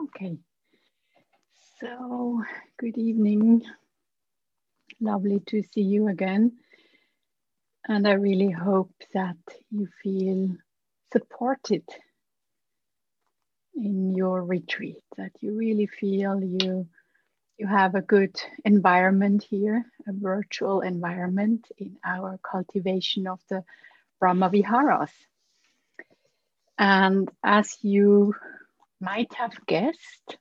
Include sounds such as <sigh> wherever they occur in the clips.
Okay. So, good evening. Lovely to see you again. And I really hope that you feel supported in your retreat, that you really feel you you have a good environment here, a virtual environment in our cultivation of the Brahma Viharas. And as you might have guessed,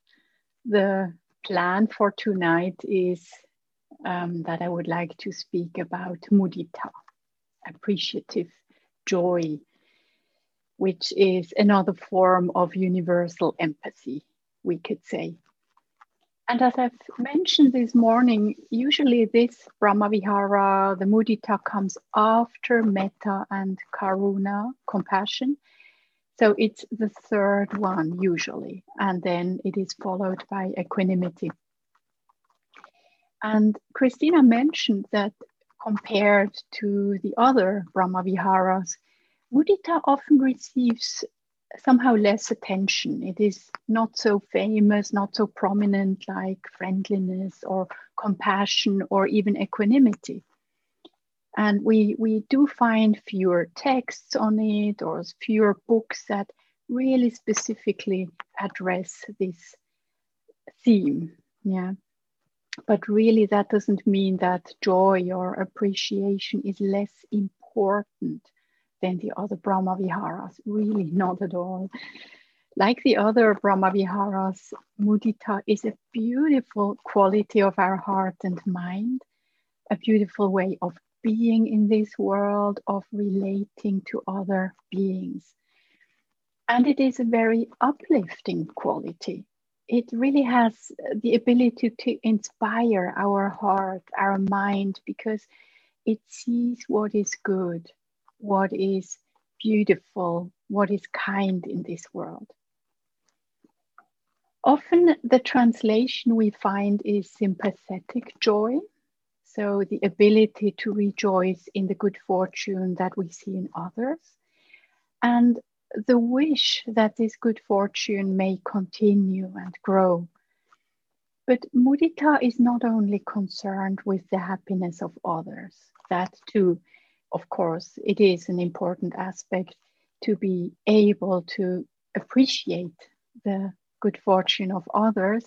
the plan for tonight is um, that I would like to speak about mudita, appreciative joy, which is another form of universal empathy, we could say. And as I've mentioned this morning, usually this Brahmavihara, the mudita, comes after metta and karuna, compassion. So it's the third one usually, and then it is followed by equanimity. And Christina mentioned that compared to the other Brahmaviharas, mudita often receives somehow less attention. It is not so famous, not so prominent like friendliness or compassion or even equanimity. And we, we do find fewer texts on it or fewer books that really specifically address this theme. Yeah. But really, that doesn't mean that joy or appreciation is less important than the other Brahma Viharas. Really, not at all. Like the other Brahma Viharas, mudita is a beautiful quality of our heart and mind, a beautiful way of being in this world, of relating to other beings. And it is a very uplifting quality. It really has the ability to inspire our heart, our mind, because it sees what is good, what is beautiful, what is kind in this world. Often the translation we find is sympathetic joy, so, the ability to rejoice in the good fortune that we see in others, and the wish that this good fortune may continue and grow. But mudita is not only concerned with the happiness of others, that too, of course, it is an important aspect to be able to appreciate the good fortune of others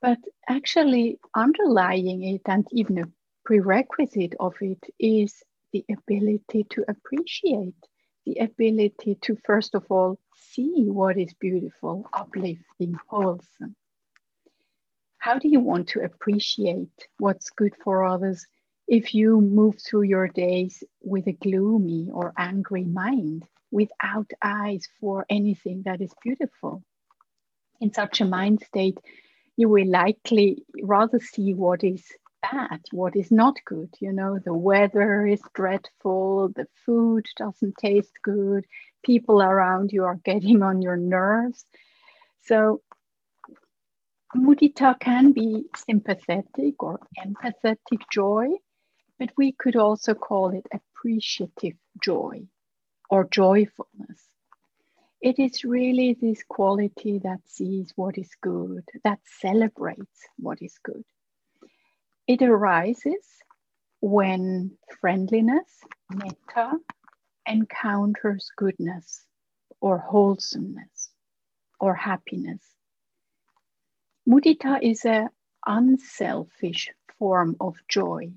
but actually, underlying it and even a prerequisite of it is the ability to appreciate, the ability to, first of all, see what is beautiful, uplifting, wholesome. How do you want to appreciate what's good for others if you move through your days with a gloomy or angry mind, without eyes for anything that is beautiful? In such a mind state, you will likely rather see what is bad, what is not good. You know, the weather is dreadful, the food doesn't taste good, people around you are getting on your nerves. So, mudita can be sympathetic or empathetic joy, but we could also call it appreciative joy or joyfulness. It is really this quality that sees what is good, that celebrates what is good. It arises when friendliness, metta, encounters goodness or wholesomeness or happiness. Mudita is an unselfish form of joy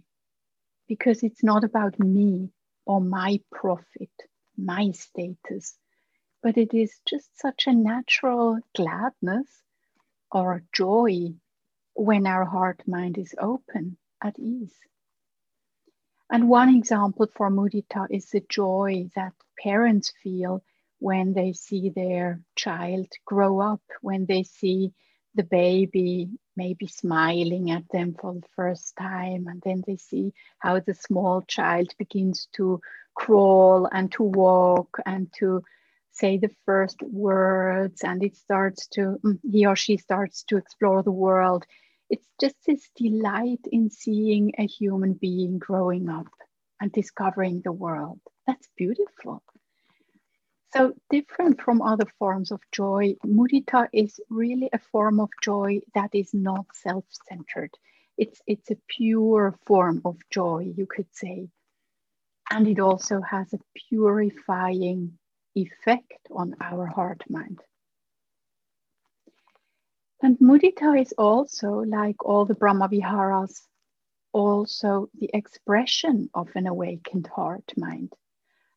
because it's not about me or my profit, my status, but it is just such a natural gladness or joy when our heart mind is open at ease. And one example for mudita is the joy that parents feel when they see their child grow up, when they see the baby maybe smiling at them for the first time, and then they see how the small child begins to crawl and to walk and to say the first words and it starts to, mm, he or she starts to explore the world. It's just this delight in seeing a human being growing up and discovering the world. That's beautiful. So, different from other forms of joy, mudita is really a form of joy that is not self centered. It's, it's a pure form of joy, you could say. And it also has a purifying effect on our heart mind. And mudita is also, like all the Brahma Viharas, also the expression of an awakened heart mind,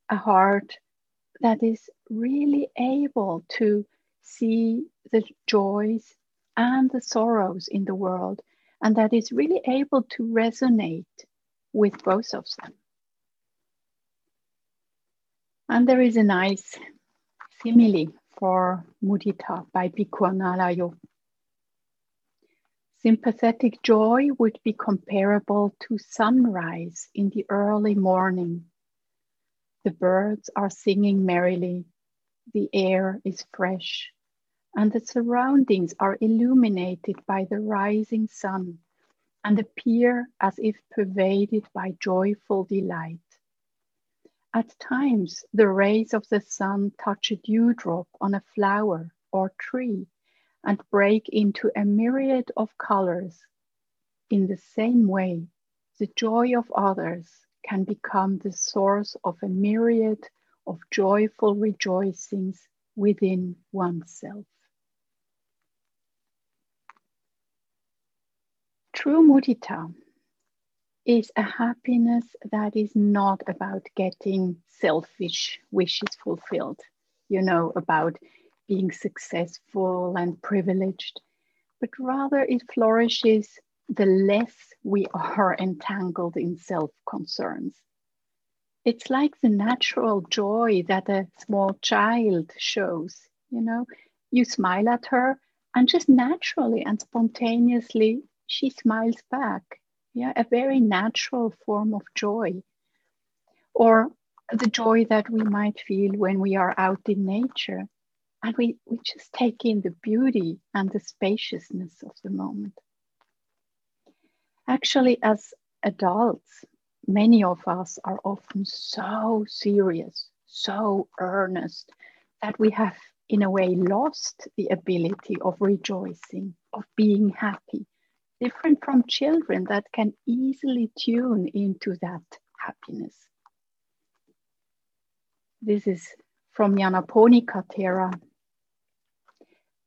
a heart that is really able to see the joys and the sorrows in the world, and that is really able to resonate with both of them. And there is a nice simile for mudita by Bhikkhu Analayo. Sympathetic joy would be comparable to sunrise in the early morning the birds are singing merrily, the air is fresh, and the surroundings are illuminated by the rising sun and appear as if pervaded by joyful delight. At times, the rays of the sun touch a dewdrop on a flower or tree and break into a myriad of colors. In the same way, the joy of others can become the source of a myriad of joyful rejoicings within oneself. True mudita is a happiness that is not about getting selfish wishes fulfilled, you know, about being successful and privileged, but rather it flourishes the less we are entangled in self concerns. It's like the natural joy that a small child shows. You know, you smile at her, and just naturally and spontaneously, she smiles back. Yeah, a very natural form of joy. Or the joy that we might feel when we are out in nature and we, we just take in the beauty and the spaciousness of the moment. Actually, as adults, many of us are often so serious, so earnest that we have, in a way, lost the ability of rejoicing, of being happy, different from children that can easily tune into that happiness. This is from Nyanaponika Thera.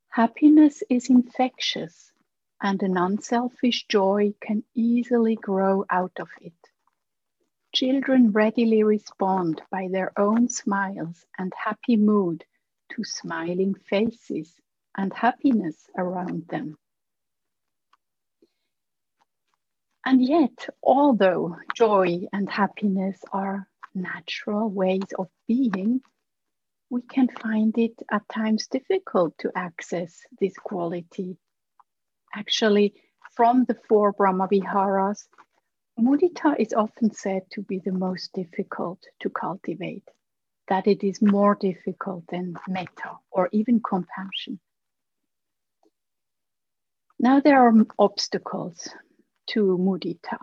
Happiness is infectious and an unselfish joy can easily grow out of it. Children readily respond by their own smiles and happy mood to smiling faces and happiness around them. And yet, although joy and happiness are natural ways of being, we can find it at times difficult to access this quality actually from the four Brahmaviharas, mudita is often said to be the most difficult to cultivate, that it is more difficult than metta or even compassion. Now there are obstacles to mudita.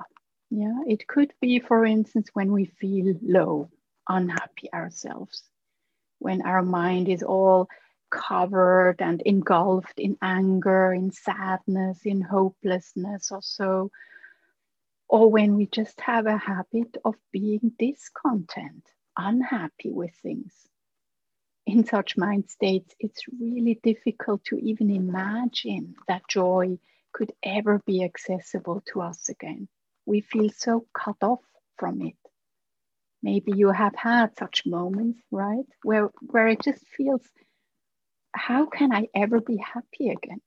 Yeah, it could be, for instance, when we feel low, unhappy ourselves, when our mind is all covered and engulfed in anger, in sadness, in hopelessness, or so. Or when we just have a habit of being discontent, unhappy with things. In such mind states, it's really difficult to even imagine that joy could ever be accessible to us again. We feel so cut off from it. Maybe you have had such moments, right? Where, where it just feels how can I ever be happy again?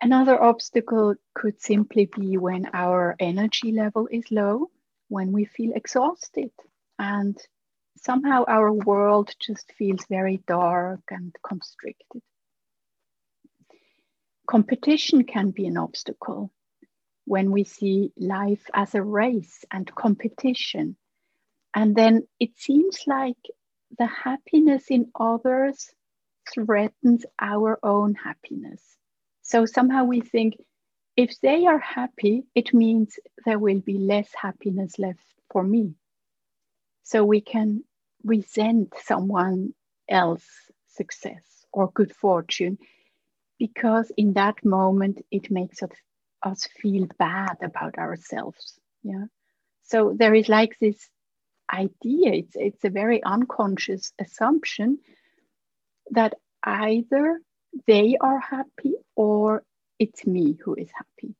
Another obstacle could simply be when our energy level is low, when we feel exhausted, and somehow our world just feels very dark and constricted. Competition can be an obstacle when we see life as a race and competition. And then it seems like the happiness in others threatens our own happiness. So somehow we think if they are happy, it means there will be less happiness left for me. So we can resent someone else's success or good fortune because in that moment it makes us, us feel bad about ourselves. Yeah. So there is like this idea, it's, it's a very unconscious assumption that either they are happy or it's me who is happy.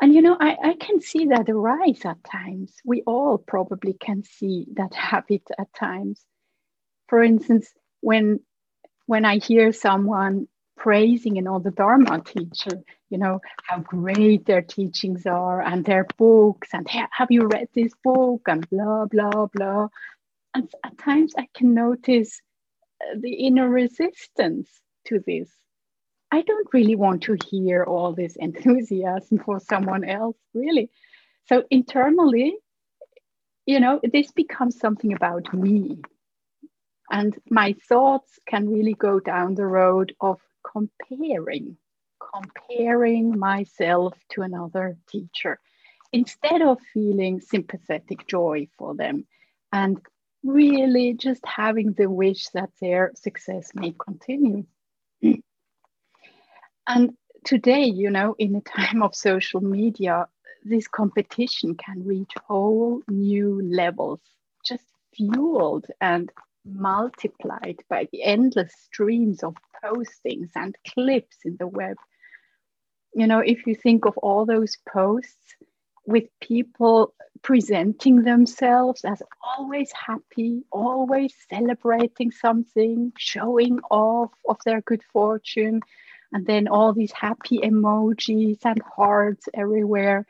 And you know, I, I can see that arise at times. We all probably can see that <laughs> habit at times. For instance, when when I hear someone praising another Dharma teacher, you know, how great their teachings are and their books, and have you read this book, and blah, blah, blah. And at times I can notice uh, the inner resistance to this. I don't really want to hear all this <laughs> enthusiasm for someone else, really. So internally, you know, this becomes something about me. And my thoughts can really go down the road of comparing, comparing myself to another teacher instead of feeling sympathetic joy for them and really just having the wish that their success may continue. <clears throat> and today, you know, in a time of social media, this competition can reach whole new levels, just fueled and multiplied by the endless streams of postings and clips in the web. You know, if you think of all those posts with people presenting themselves as always happy, always celebrating something, showing off of their good fortune, and then all these happy emojis and hearts everywhere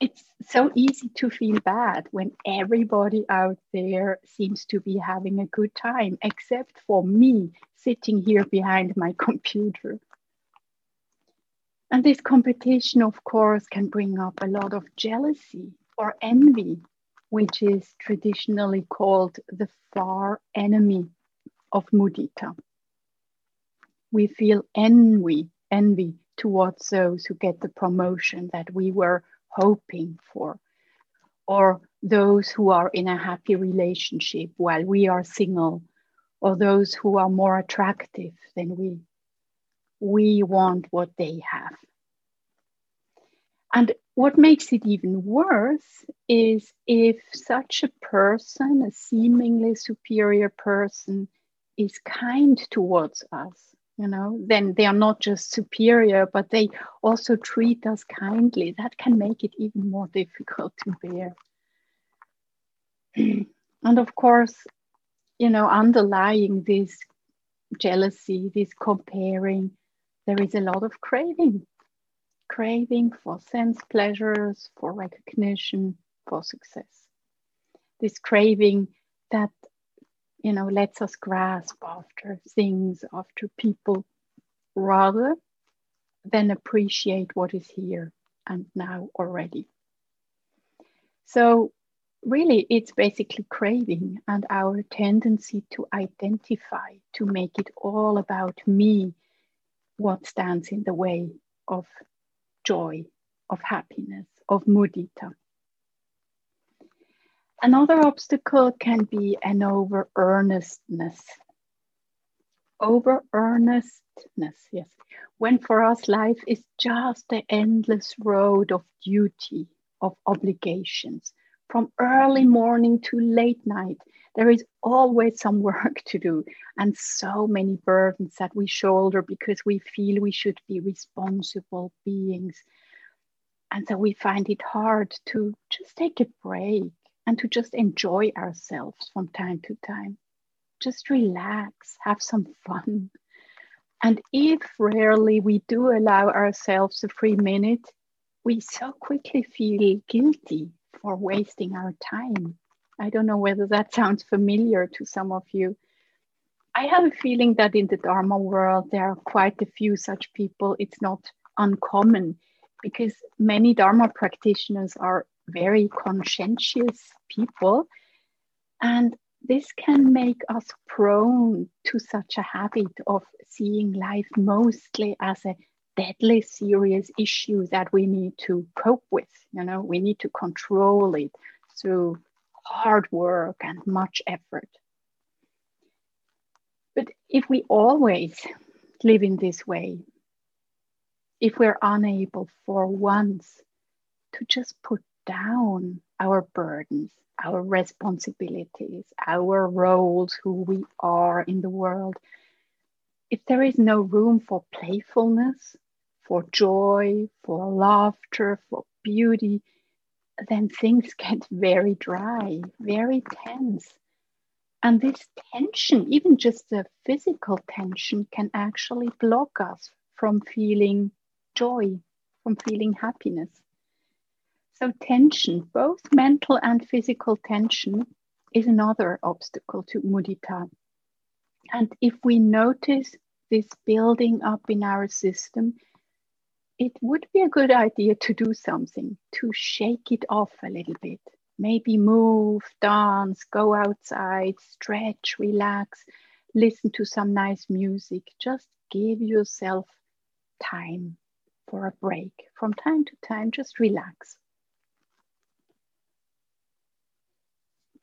it's so easy to feel bad when everybody out there seems to be having a good time, except for me sitting here behind my <laughs> computer. And this competition, of course, can bring up a lot of jealousy or envy, which is traditionally called the far enemy of mudita. We feel envy, envy towards those who get the promotion that we were hoping for, or those who are in a happy relationship while we are single, or those who are more attractive than we. We want what they have. And what makes it even worse is if such a person, a seemingly superior person, is kind towards us you know then they are not just superior but they also treat us kindly. That can make it even more difficult to bear. <clears throat> And of course you know underlying this jealousy this comparing there is a lot of craving. Craving for sense pleasures for recognition for success. This craving that you know, lets us grasp after things, after people, rather than appreciate what is here and now already. So, really, it's basically craving and our tendency to identify, to make it all about me, what stands in the way of joy, of happiness, of mudita. Another obstacle can be an over earnestness. Over earnestness, yes. When for us life is just the endless road of duty, of obligations. From early morning to late night, there is always some <laughs> work to do and so many burdens that we shoulder because we feel we should be responsible beings. And so we find it hard to just take a break and to just enjoy ourselves from time to time. Just relax, have some fun. And if rarely we do allow ourselves a free minute, we so quickly feel guilty for wasting our time. I don't know whether that sounds familiar to some of you. I have a feeling that in the Dharma world, there are quite a few such people. It's not uncommon because many Dharma practitioners are very conscientious people. And this can make us prone to such a habit of seeing life mostly as a deadly serious issue that we need to cope with. You know, we need to control it through hard work and much effort. But if we always live in this way, if we're unable for once to just put down our burdens, our responsibilities, our roles, who we are in the world, if there is no room for playfulness, for joy, for laughter, for beauty, then things <laughs> get very dry, very tense. And this tension, even just the physical tension, can actually block us from feeling joy, from feeling happiness. So, tension, both mental and physical tension, is another obstacle to mudita. And if we notice this building up in our system, it would be a good idea to do something, to shake it off a little bit. Maybe move, dance, go outside, stretch, relax, listen to some nice music. Just give yourself time for a break. From time to time, just relax.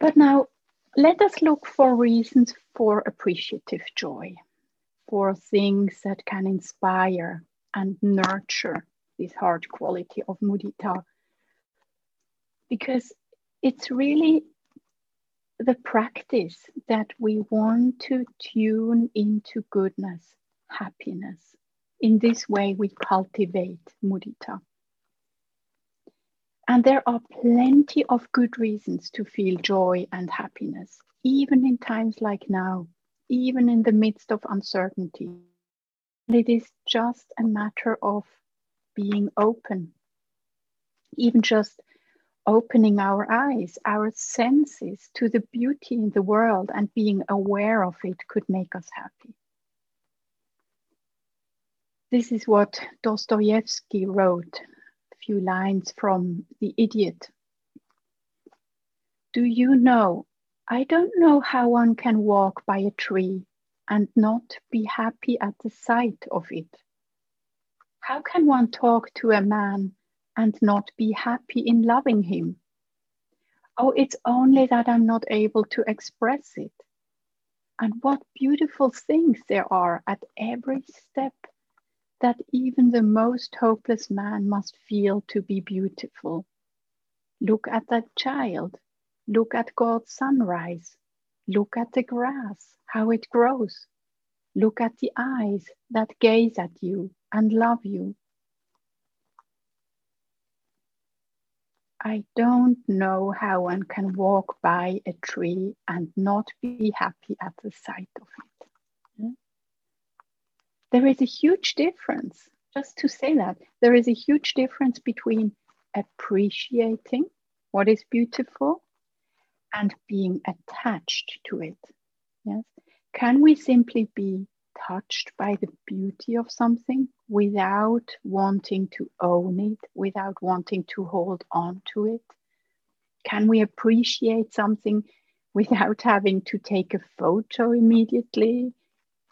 But now let us look for reasons for appreciative joy, for things that can inspire and nurture this hard quality of mudita. Because it's really the practice that we want to tune into goodness, happiness. In this way, we cultivate mudita. And there are plenty of good reasons to feel joy and happiness, even in times like now, even in the midst of uncertainty. It is just a matter of being open, even just opening our eyes, our senses to the beauty in the world and being aware of it could make us happy. This is what Dostoevsky wrote few lines from The Idiot. Do you know? I don't know how one can walk by a tree and not be happy at the sight of it. How can one talk to a man and not be happy in loving him? Oh, it's only that I'm not able to express it. And what beautiful things there are at every step that even the most hopeless man must feel to be beautiful. Look at that child. Look at God's sunrise. Look at the grass, how it grows. Look at the eyes that gaze at you and love you. I don't know how one can walk by a tree and not be happy at the sight of it there is a huge difference, just to say that, there is a huge difference between appreciating what is beautiful and being attached to it. Yes. Can we simply be touched by the beauty of something without wanting to own it, without wanting to hold on to it? Can we appreciate something without having to take a photo immediately,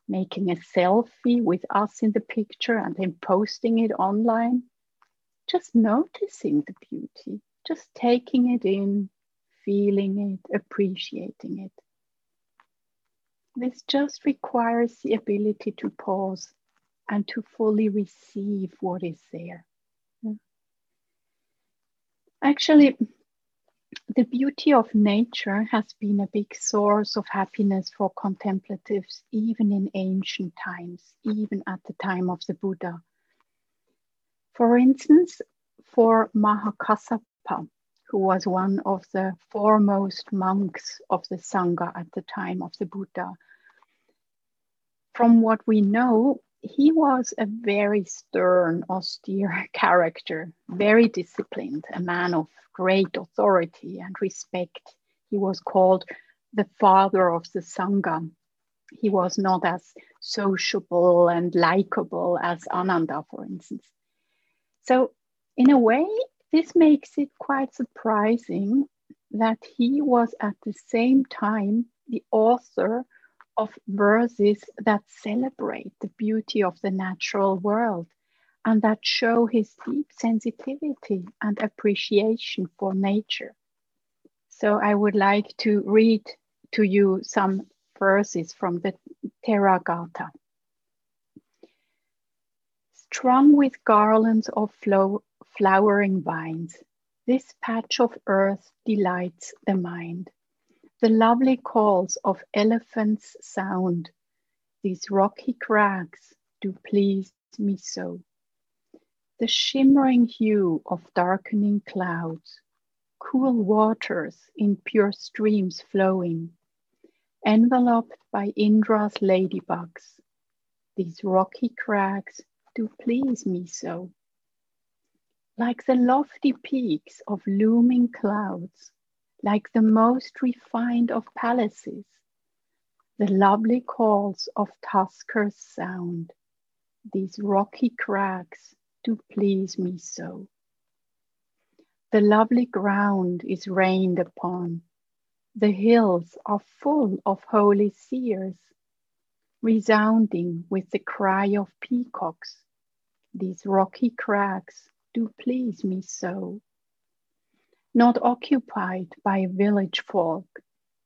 making a selfie with us in the picture and then posting it online. Just noticing the beauty, just taking it in, feeling it, appreciating it. This just requires the ability to pause and to fully receive what is there. Hmm. Actually, the beauty of nature has been a big source of happiness for contemplatives, even in ancient times, even at the time of the Buddha. For instance, for Mahakassapa, who was one of the foremost monks of the Sangha at the time of the Buddha, from what we know, he was a very stern, austere <laughs> character, very disciplined, a man of great authority and respect. He was called the father of the Sangha. He was not as sociable and likable as Ananda, for instance. So, in a way, this makes it quite surprising that he was at the same time the author of verses that celebrate the beauty of the natural world and that show his deep sensitivity and appreciation for nature. So I would like to read to you some verses from the Theragatha. Strung with garlands of flow, flowering vines, this patch of earth delights the mind. The lovely calls of elephants sound. These rocky crags do please me so. The shimmering hue of darkening clouds, cool waters in pure streams flowing, enveloped by Indra's ladybugs. These rocky crags do please me so. Like the lofty peaks of looming clouds, like the most refined of palaces, the lovely calls of tuskers sound. These rocky crags do please me so. The lovely ground is rained upon. The hills are full of holy seers, resounding with the cry of peacocks. These rocky crags do please me so. Not occupied by village folk,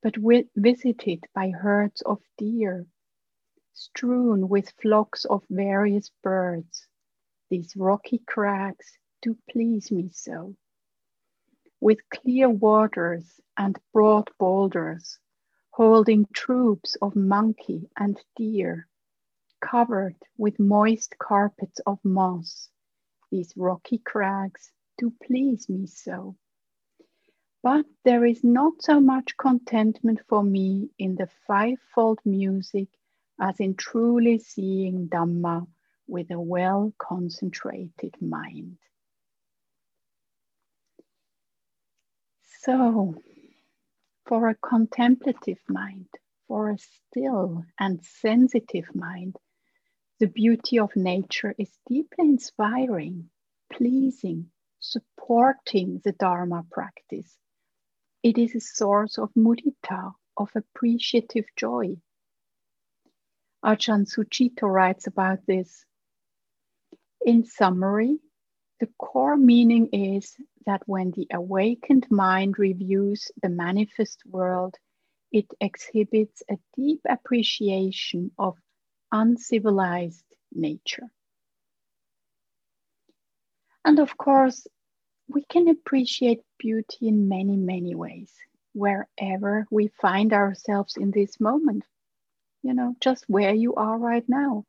but visited by herds of deer, strewn with flocks of various birds these rocky crags do please me so. With clear waters and broad boulders, holding troops of monkey and deer, covered with moist carpets of moss, these rocky crags do please me so. But there is not so much contentment for me in the fivefold music as in truly seeing Dhamma with a well concentrated mind. So, for a contemplative mind, for a still and sensitive mind, the beauty of nature is deeply inspiring, pleasing, supporting the Dharma practice. It is a source of mudita, of appreciative joy. Ajahn Sucitto writes about this in summary, the core meaning is that when the awakened mind reviews the manifest world, it exhibits a deep appreciation of uncivilized nature. And of course, we can appreciate beauty in many, many ways, wherever we find ourselves in this moment. You know, just where you are right now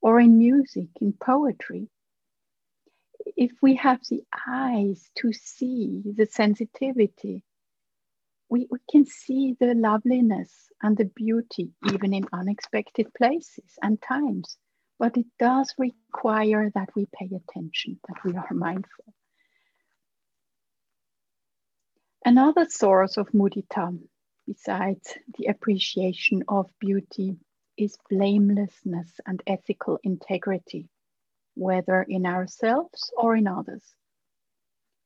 or in music, in poetry. If we have the eyes to see the sensitivity, we, we can see the loveliness and the beauty even in unexpected places and times. But it does require that we pay attention, that we are <laughs> mindful. Another source of mudita, besides the appreciation of beauty, is blamelessness and ethical integrity, whether in ourselves or in others.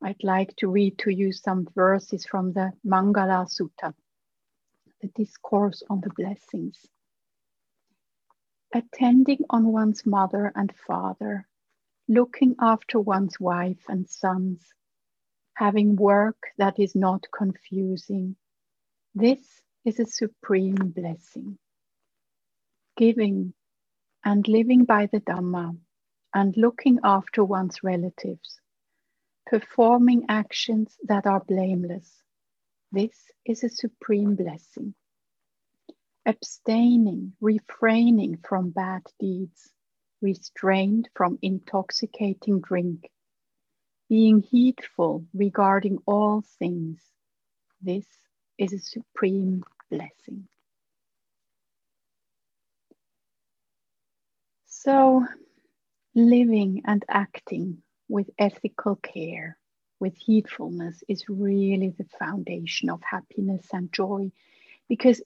I'd like to read to you some verses from the Mangala Sutta, the discourse on the blessings. Attending on one's mother and father, looking after one's wife and sons, having work that is not confusing. This is a supreme blessing giving and living by the Dhamma and looking after one's relatives, performing actions that are blameless. This is a supreme blessing. Abstaining, refraining from bad deeds, restrained from intoxicating drink, being heedful regarding all things. This is a supreme blessing. So, living and acting with ethical care, with heedfulness, is really the foundation of happiness and joy because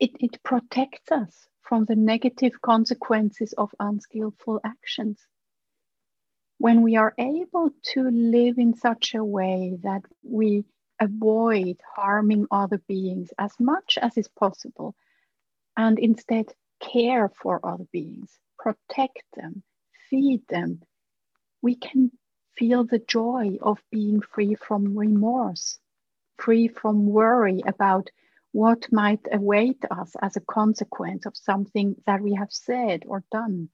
it, it protects us from the negative consequences of unskillful actions. When we are able to live in such a way that we avoid harming other beings as much as is possible and instead care for other beings, protect them, feed them, we can feel the joy of being free from remorse, free from worry about what might await us as a consequence of something that we have said or done.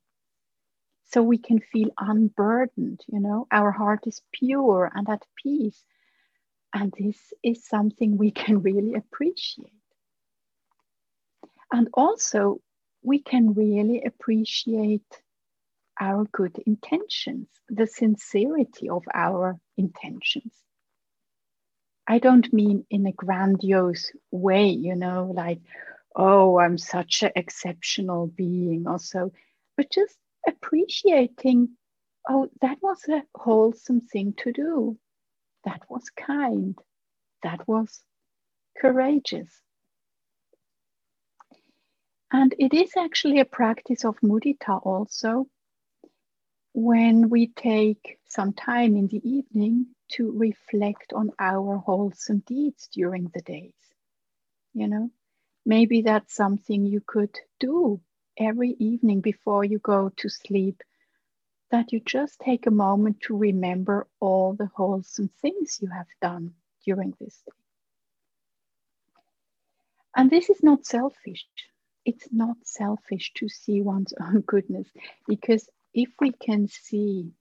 So we can feel unburdened, you know, our heart is pure and at peace. And this is something we <laughs> can really appreciate. And also, we can really appreciate our good intentions, the sincerity of our intentions. I don't mean in a grandiose way, you know, like, oh, I'm such an exceptional being, or so but just appreciating, oh, that was a wholesome thing to do. That was kind. That was courageous. And it is actually a practice of mudita also when we take some time in the evening to reflect on our wholesome deeds during the days. You know, maybe that's something you could do every evening before you go to sleep, that you just take a moment to remember all the wholesome things you have done during this day. And this is not selfish. It's not selfish to see one's <laughs> own goodness because if we can see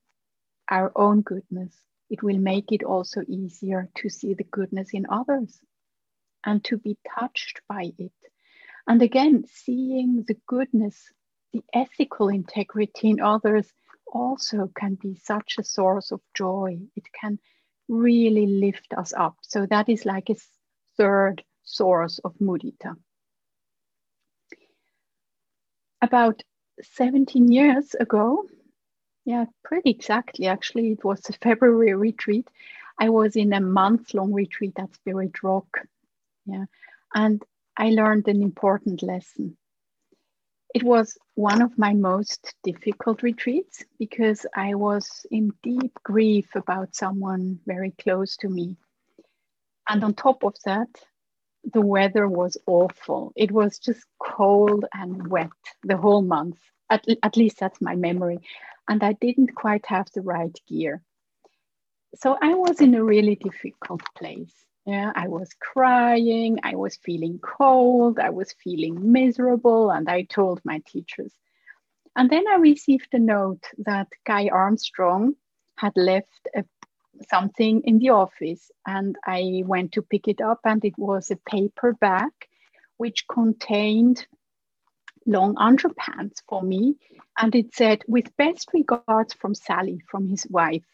our own goodness, it will make it also easier to see the goodness in others and to be touched by it. And again, seeing the goodness, the ethical integrity in others also can be such a source of joy. It can really lift us up. So that is like a third source of mudita. About 17 years ago, yeah, pretty exactly. Actually, it was a February retreat. I was in a month long retreat at Spirit Rock. Yeah. And I learned an important lesson. It was one of my most difficult retreats because I was in deep grief about someone very close to me. And on top of that, the weather was awful. It was just cold and wet the whole month. At, at least that's my memory. And I didn't quite have the right gear. So I was in a really difficult place. Yeah, I was crying, I was feeling cold, I was feeling miserable, and I told my teachers. And then I received a note that Guy Armstrong had left a something in the office and I went to pick it up and it was a paper bag which contained long underpants for me and it said with best regards from Sally from his wife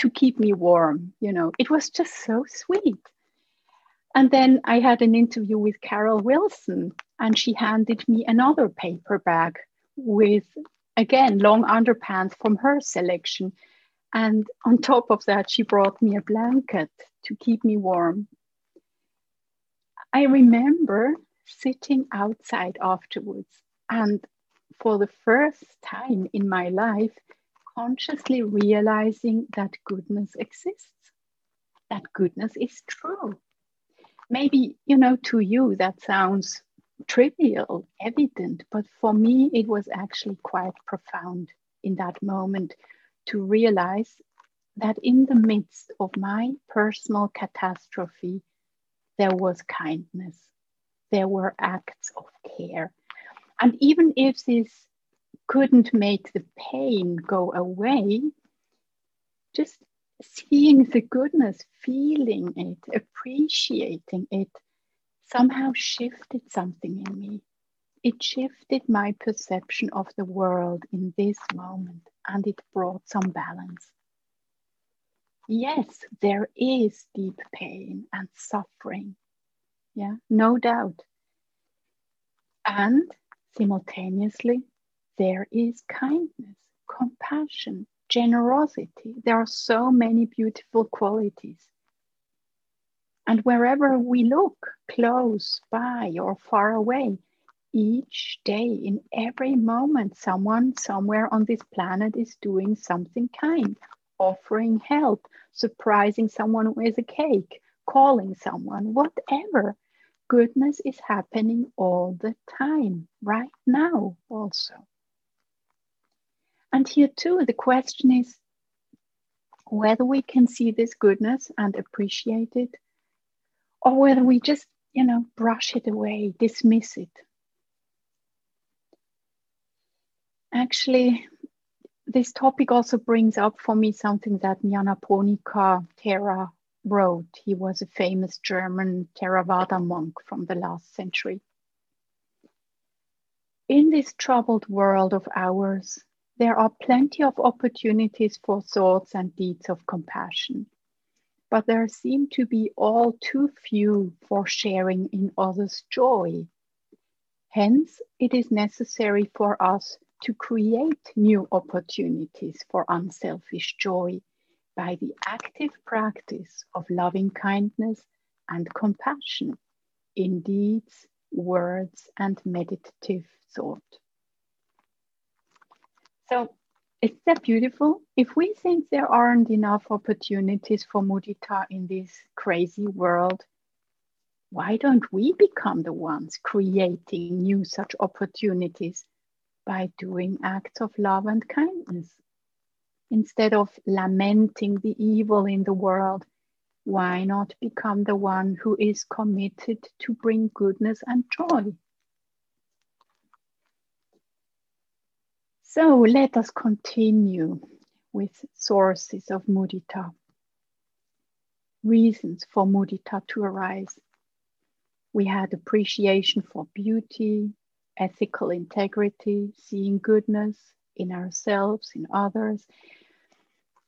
to keep me warm you know. It was just so sweet. And then I had an interview with Carol Wilson and she handed me another paper bag with again long underpants from her selection. And on top of that, she brought me a blanket to keep me warm. I remember sitting outside afterwards and for the first time in my life, consciously realizing that goodness exists, that goodness is true. Maybe, you know, to you that sounds trivial, evident, but for me, it was actually quite profound in that moment to realize that in the midst of my personal catastrophe, there was kindness, there were acts of care. And even if this couldn't make the pain go away, just seeing the goodness, feeling it, appreciating it, somehow shifted something in me. It shifted my perception of the world in this moment and it brought some balance. Yes, there is deep pain and suffering. Yeah, no doubt. And simultaneously, there is kindness, compassion, generosity. There are so many beautiful qualities. And wherever we look, close by or far away, each day, in every moment, someone somewhere on this planet is doing something kind, offering help, surprising someone with a cake, calling someone, whatever. Goodness is happening all the time, right now, also. And here, too, the question is whether we can see this goodness and appreciate it or whether we just, you know, brush it away, dismiss it. Actually, this topic also brings up for me something that Nyanaponika Thera wrote. He was a famous German Theravada monk from the last century. In this troubled world of ours, there are plenty of opportunities for thoughts and deeds of compassion, but there seem to be all too few for sharing in others' joy. Hence, it is necessary for us to create new opportunities for unselfish joy by the active practice of loving kindness and compassion in deeds, words, and meditative thought. So, is that beautiful? If we think there aren't enough opportunities for mudita in this crazy world, why don't we become the ones creating new such opportunities by doing acts of love and kindness. Instead of lamenting the evil in the world, why not become the one who is committed to bring goodness and joy? So let us continue with sources of mudita, reasons for mudita to arise. We had appreciation for beauty, ethical integrity, seeing goodness in ourselves, in others.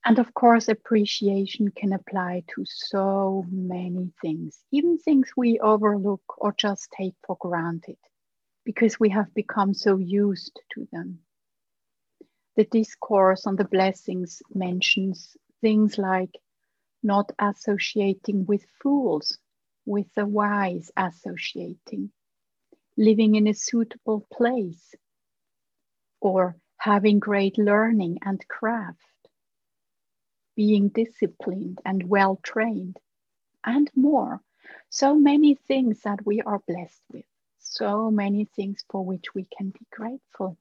And of course, appreciation can apply to so many things, even things we overlook or just take for granted because we have become so used to them. The discourse on the blessings mentions things like not associating with fools, with the wise associating, living in a suitable place, or having great learning and craft, being disciplined and well trained, and more. So many things that we are blessed with, so many things for which we can be grateful.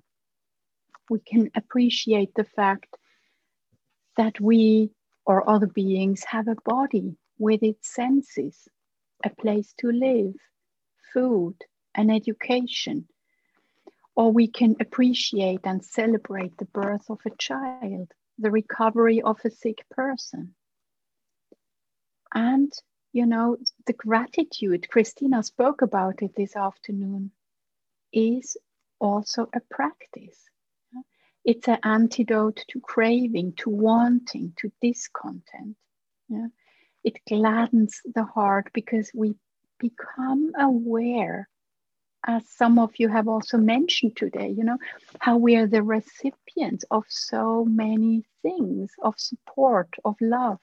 We can appreciate the fact that we or other beings have a body with its senses, a place to live, food, an education, or we can appreciate and celebrate the birth of a child, the recovery of a sick person. And, you know, the gratitude, Christina spoke about it this afternoon, is also a practice. It's an antidote to craving, to wanting, to discontent. Yeah? It gladdens the heart because we become aware as some of you have also mentioned today, you know, how we are the recipients of so many things of support, of love,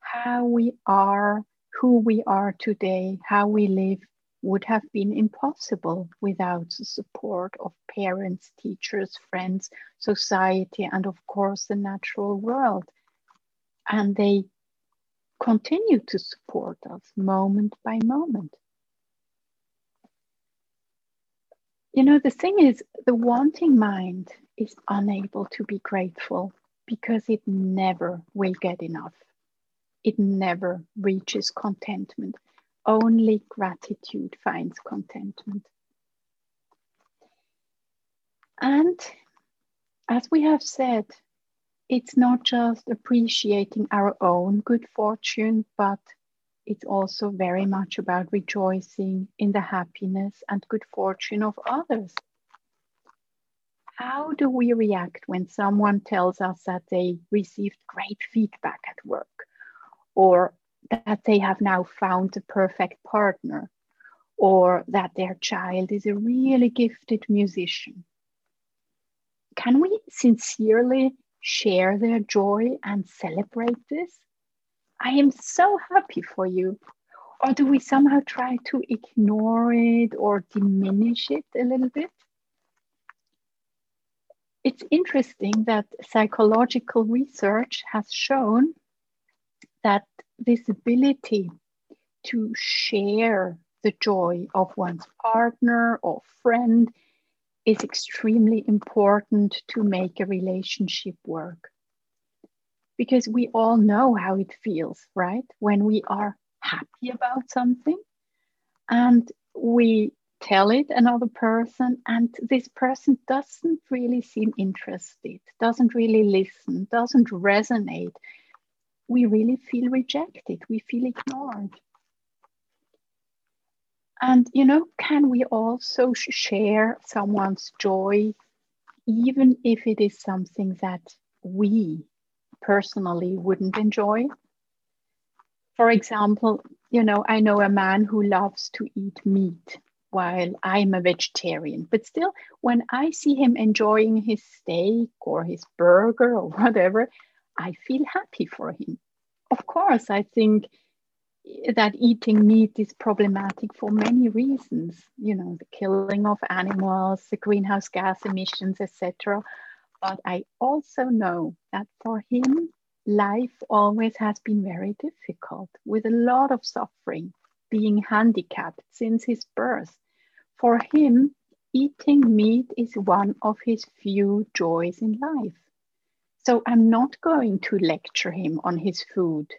how we are, who we are today, how we live would have been impossible without the support of parents, teachers, friends, society, and of course the natural world. And they continue to support us moment by moment. You know, the thing is, the wanting mind is unable to be grateful because it never will get enough. It never reaches contentment. Only gratitude finds contentment. And as we have said, it's not just appreciating our own good fortune, but it's also very much about rejoicing in the happiness and good fortune of others. How do we react when someone tells us that they received great feedback at work, or that they have now found the perfect partner, or that their child is a really gifted musician? Can we sincerely share their joy and celebrate this? I am so happy for you. Or do we somehow try to ignore it or diminish it a little bit? It's interesting that psychological research has shown that this ability to share the joy of one's partner or friend is extremely important to make a relationship work because we all know how it feels, right? When we are happy about something and we tell it another person and this person doesn't really seem interested doesn't really listen doesn't resonate we really feel rejected we feel ignored and you know can we also share someone's joy even if it is something that we personally wouldn't enjoy for example you know i know a man who loves to eat meat while I'm a vegetarian. But still, when I see him enjoying his steak or his burger or <laughs> whatever, I feel happy for him. Of course, I think that eating meat is problematic for many reasons, you know, the killing of animals, the greenhouse gas emissions, etc. But I also know that for him, life always has been very difficult with a lot of suffering, being handicapped since his birth. For him, eating meat is one of his few joys in life. So I'm not going to lecture him on his food.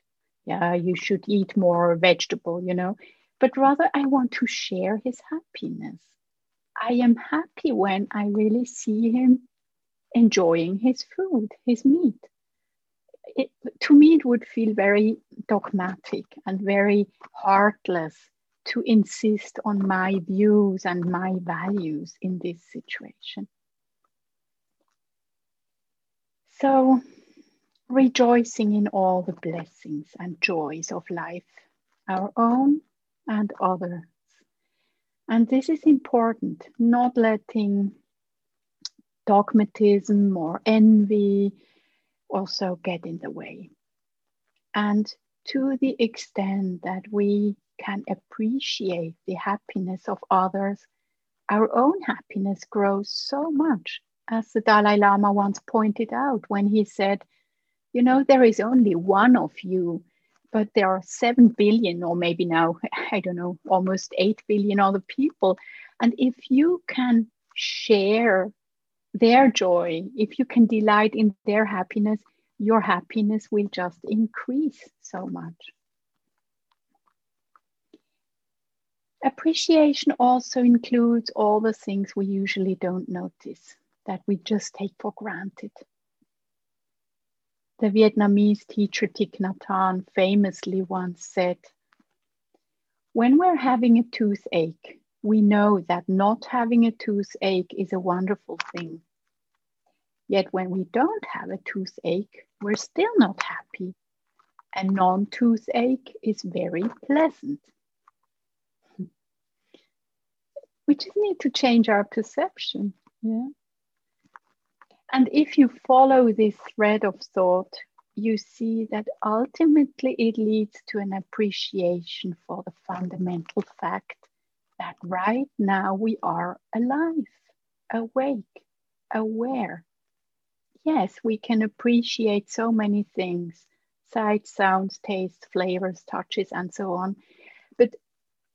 Yeah, you should eat more vegetable, you know, but rather I want to share his happiness. I am happy when I really see him enjoying his food, his meat. It, to me, it would feel very dogmatic and very heartless to insist on my views and my values in this situation. So, rejoicing in all the blessings and joys of life, our own and others. And this is important, not letting dogmatism or envy also get in the way. And to the extent that we can appreciate the happiness of others, our own happiness grows so much, as the Dalai Lama once pointed out when he said, You know, there is only one of you, but there are 7 billion, or maybe now, <laughs> I don't know, almost 8 billion other people. And if you can share their joy, if you can delight in their happiness, your happiness will just increase so much. Appreciation also includes all the things we usually don't notice, that we just take for granted. The Vietnamese teacher Thich Nhat Hanh famously once said, When we're having a toothache, we know that not having a toothache is a wonderful thing. Yet when we don't have a toothache, we're still not happy. A non toothache is very pleasant. we just need to change our perception. Yeah. And if you follow this thread of thought, you see that ultimately it leads to an appreciation for the fundamental fact that right now we are alive, awake, aware. Yes, we can appreciate so many things sights, sounds, tastes, flavors, touches, and so on. But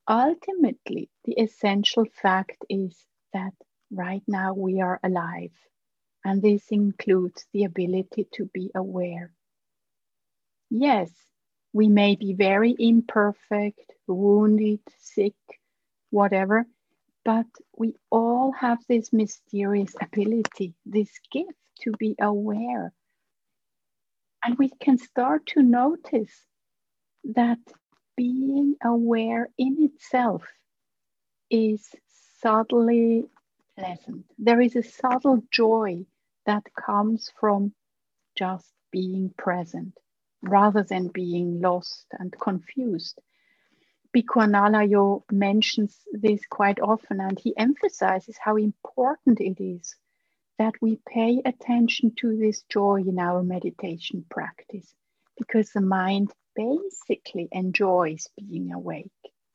ultimately, the essential fact is that right now we are alive, and this includes the ability to be aware. Yes, we may be very imperfect, wounded, sick, whatever, but we all have this mysterious ability, this gift to be aware. And we can start to notice that being aware in itself is subtly pleasant. There is a subtle joy that comes from just being present rather than being lost and confused. Bhikkhu Analayo mentions this quite often and he emphasizes how important it is that we pay attention to this joy in our meditation practice because the mind basically enjoys being awake,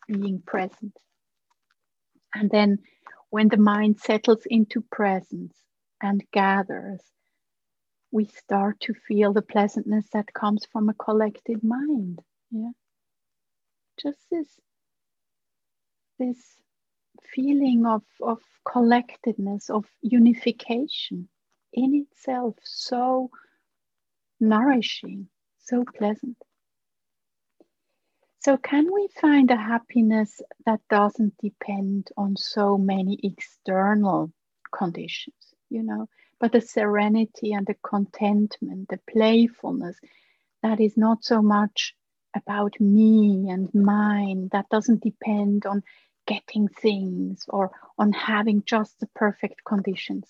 being present. And then when the mind settles into presence and gathers, we start to feel the pleasantness that comes from a collected mind. Yeah. Just this, this feeling of, of collectedness, of unification in itself, so nourishing, so pleasant. So, can we find a happiness that doesn't depend on so many external conditions, you know, but the serenity and the contentment, the playfulness that is not so much about me and mine, that doesn't depend on getting things or on having just the perfect conditions.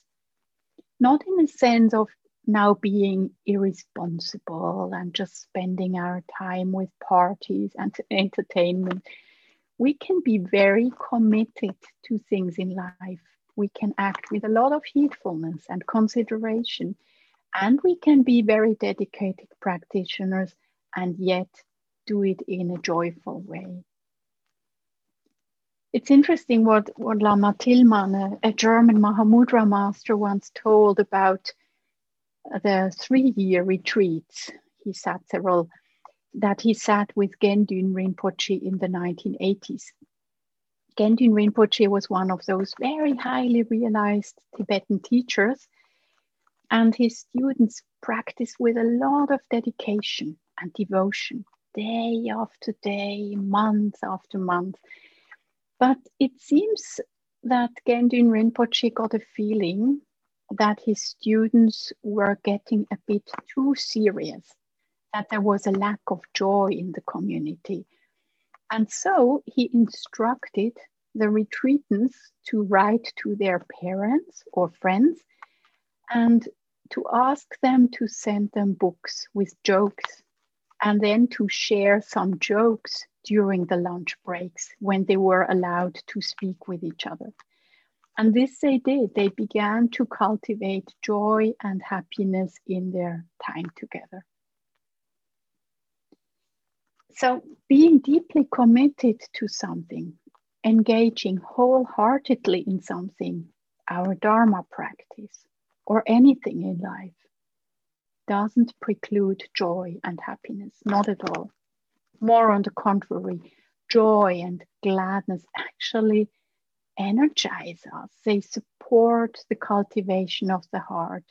Not in the sense of now being irresponsible and just spending our time with parties and entertainment. We can be very committed to things in life. We can act with a lot of heedfulness and consideration. And we can be very dedicated practitioners and yet do it in a joyful way. It's interesting what, what Lama Tilmann, a, a German Mahamudra master, once told about the three year retreats. He sat several that he sat with Gendun Rinpoche in the 1980s. Gendun Rinpoche was one of those very highly realized Tibetan teachers, and his students practiced with a lot of dedication and devotion, day after day, month after month. But it seems that Gendun Rinpoche got a feeling that his students were getting a bit too serious, that there was a lack of joy in the community. And so he instructed the retreatants to write to their parents or friends and to ask them to send them books with jokes and then to share some jokes during the lunch breaks when they were allowed to speak with each other. And this they did. They began to cultivate joy and happiness in their time together. So, being deeply committed to something, engaging wholeheartedly in something, our Dharma practice, or anything in life, doesn't preclude joy and happiness, not at all. More on the contrary, joy and gladness actually energize us, they support the cultivation of the heart,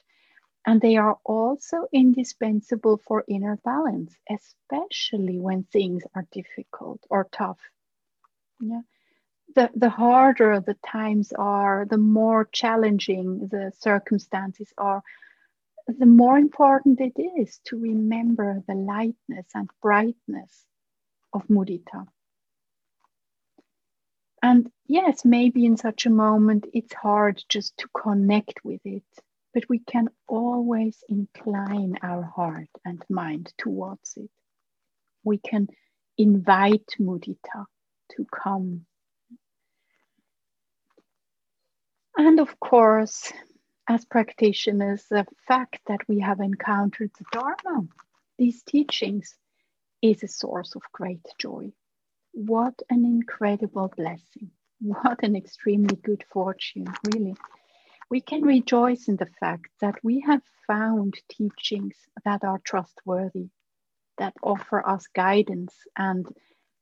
and they are also indispensable for inner balance, especially when things are difficult or tough. Yeah. The, the harder the times are, the more challenging the circumstances are, the more important it is to remember the lightness and brightness of mudita. And yes, maybe in such a moment it's hard just to connect with it, but we can always incline our heart and mind towards it. We can invite mudita to come. And of course, as practitioners, the fact that we have encountered the Dharma, these teachings, is a source of great joy. What an incredible blessing. What an extremely good fortune, really. We can rejoice in the fact that we have found teachings that are trustworthy, that offer us guidance and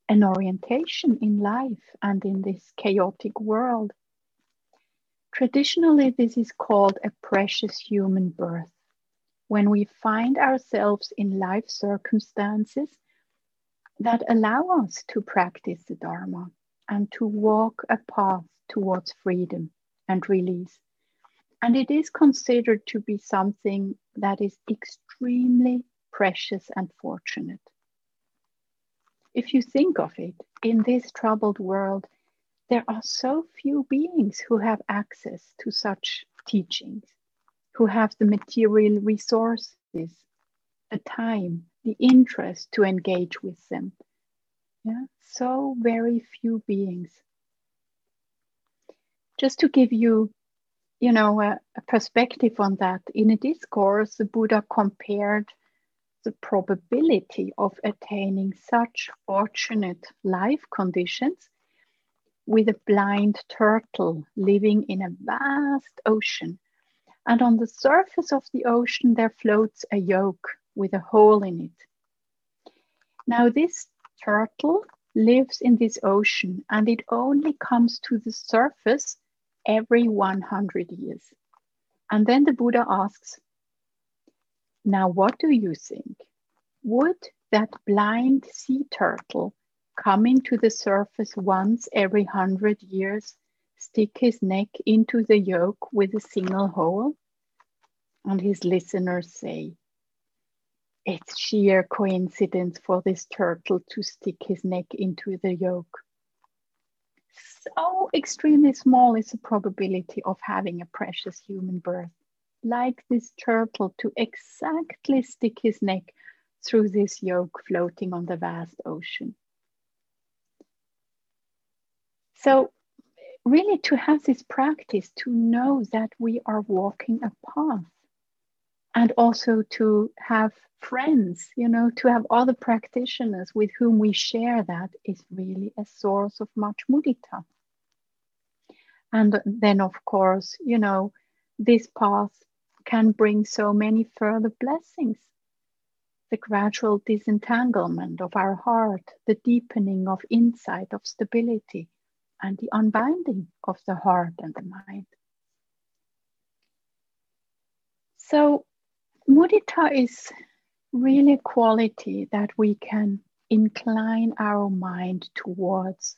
an orientation in life and in this chaotic world. Traditionally, this is called a precious human birth. When we find ourselves in life circumstances that allow us to practice the Dharma and to walk a path towards freedom and release. And it is considered to be something that is extremely precious and fortunate. If you think of it, in this troubled world, there are so few beings who have access to such teachings, who have the material resources, the time, the interest to engage with them. Yeah, so very few beings. Just to give you, you know, a, a perspective on that, in a discourse, the Buddha compared the probability of attaining such fortunate life conditions with a blind turtle living in a vast ocean. And on the surface of the ocean, there floats a yoke with a hole in it. Now, this turtle lives in this ocean and it only comes to the surface every 100 years. And then the Buddha asks, Now, what do you think? Would that blind sea turtle coming to the surface once every hundred years, stick his neck into the yoke with a single hole? And his listeners say, It's sheer coincidence for this turtle to stick his neck into the yoke. So extremely small is the probability of having a precious human birth, like this turtle to exactly stick his neck through this yoke floating on the vast ocean. So, really, to have this practice, to know that we are walking a path and also to have friends, you know, to have other practitioners with whom we share that is really a source of much mudita. And then, of course, you know, this path can bring so many further blessings. The gradual disentanglement of our heart, the deepening of insight, of stability, and the unbinding of the heart and the mind. So, mudita is really a quality that we can incline our mind towards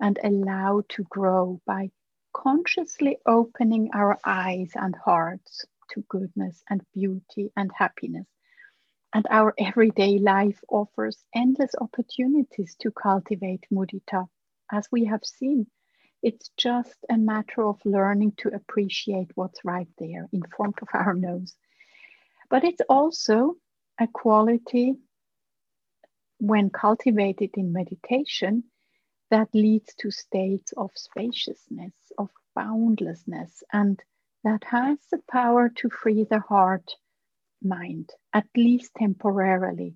and allow to grow by consciously opening our eyes and hearts to goodness and beauty and happiness. And our everyday life offers endless opportunities to cultivate mudita as we have seen, it's just a matter of learning to appreciate what's right there in front of our nose. But it's also a quality when cultivated in meditation that leads to states of spaciousness, of boundlessness, and that has the power to free the heart mind, at least temporarily,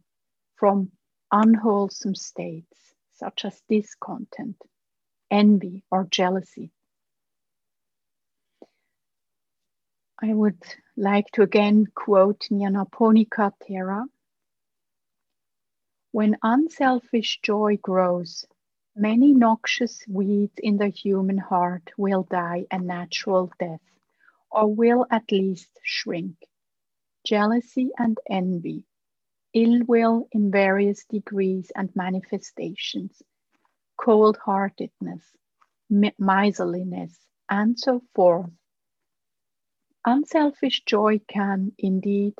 from unwholesome states such as discontent, envy, or jealousy. I would like to again quote Nyanaponika Thera. When unselfish joy grows, many noxious weeds in the human heart will die a natural death, or will at least shrink. Jealousy and envy, ill will in various degrees and manifestations, cold heartedness, miserliness, and so forth. Unselfish joy can indeed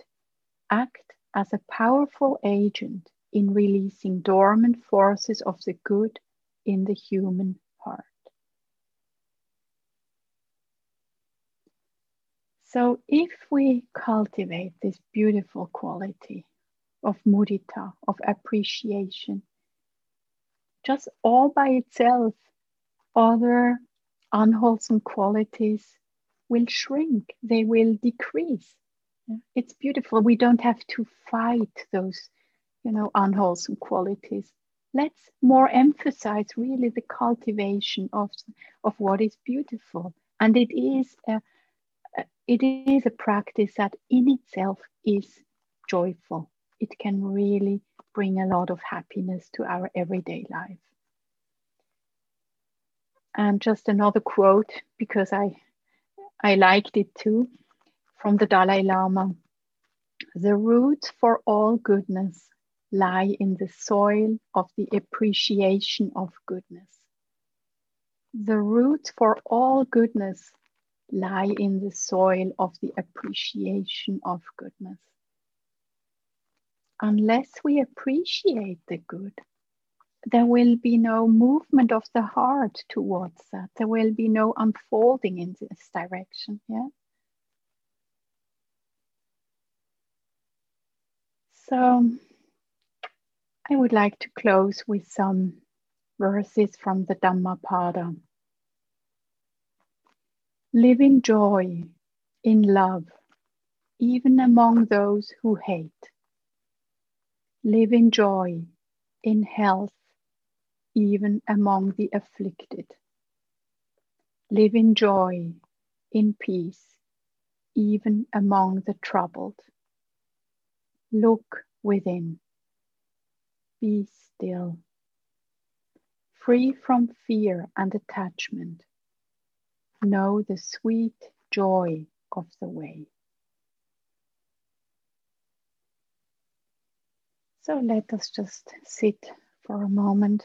act as a powerful agent in releasing dormant forces of the good in the human heart. So, if we cultivate this beautiful quality of mudita, of appreciation. Just all by itself, other unwholesome qualities will shrink, they will decrease. It's beautiful. We don't have to fight those, you know, unwholesome qualities. Let's more emphasize really the cultivation of, of what is beautiful. And it is a, it is a practice that in itself is joyful it can really bring a lot of happiness to our everyday life. And just another quote, because I, I liked it too, from the Dalai Lama. The roots for all goodness lie in the soil of the appreciation of goodness. The roots for all goodness lie in the soil of the appreciation of goodness unless we appreciate the good, there will be no movement of the heart towards that. There will be no unfolding in this direction. Yeah. So I would like to close with some verses from the Dhammapada. Live in joy, in love, even among those who hate live in joy, in health, even among the afflicted. Live in joy, in peace, even among the troubled. Look within. Be still. Free from fear and attachment. Know the sweet joy of the way. So let us just sit for a moment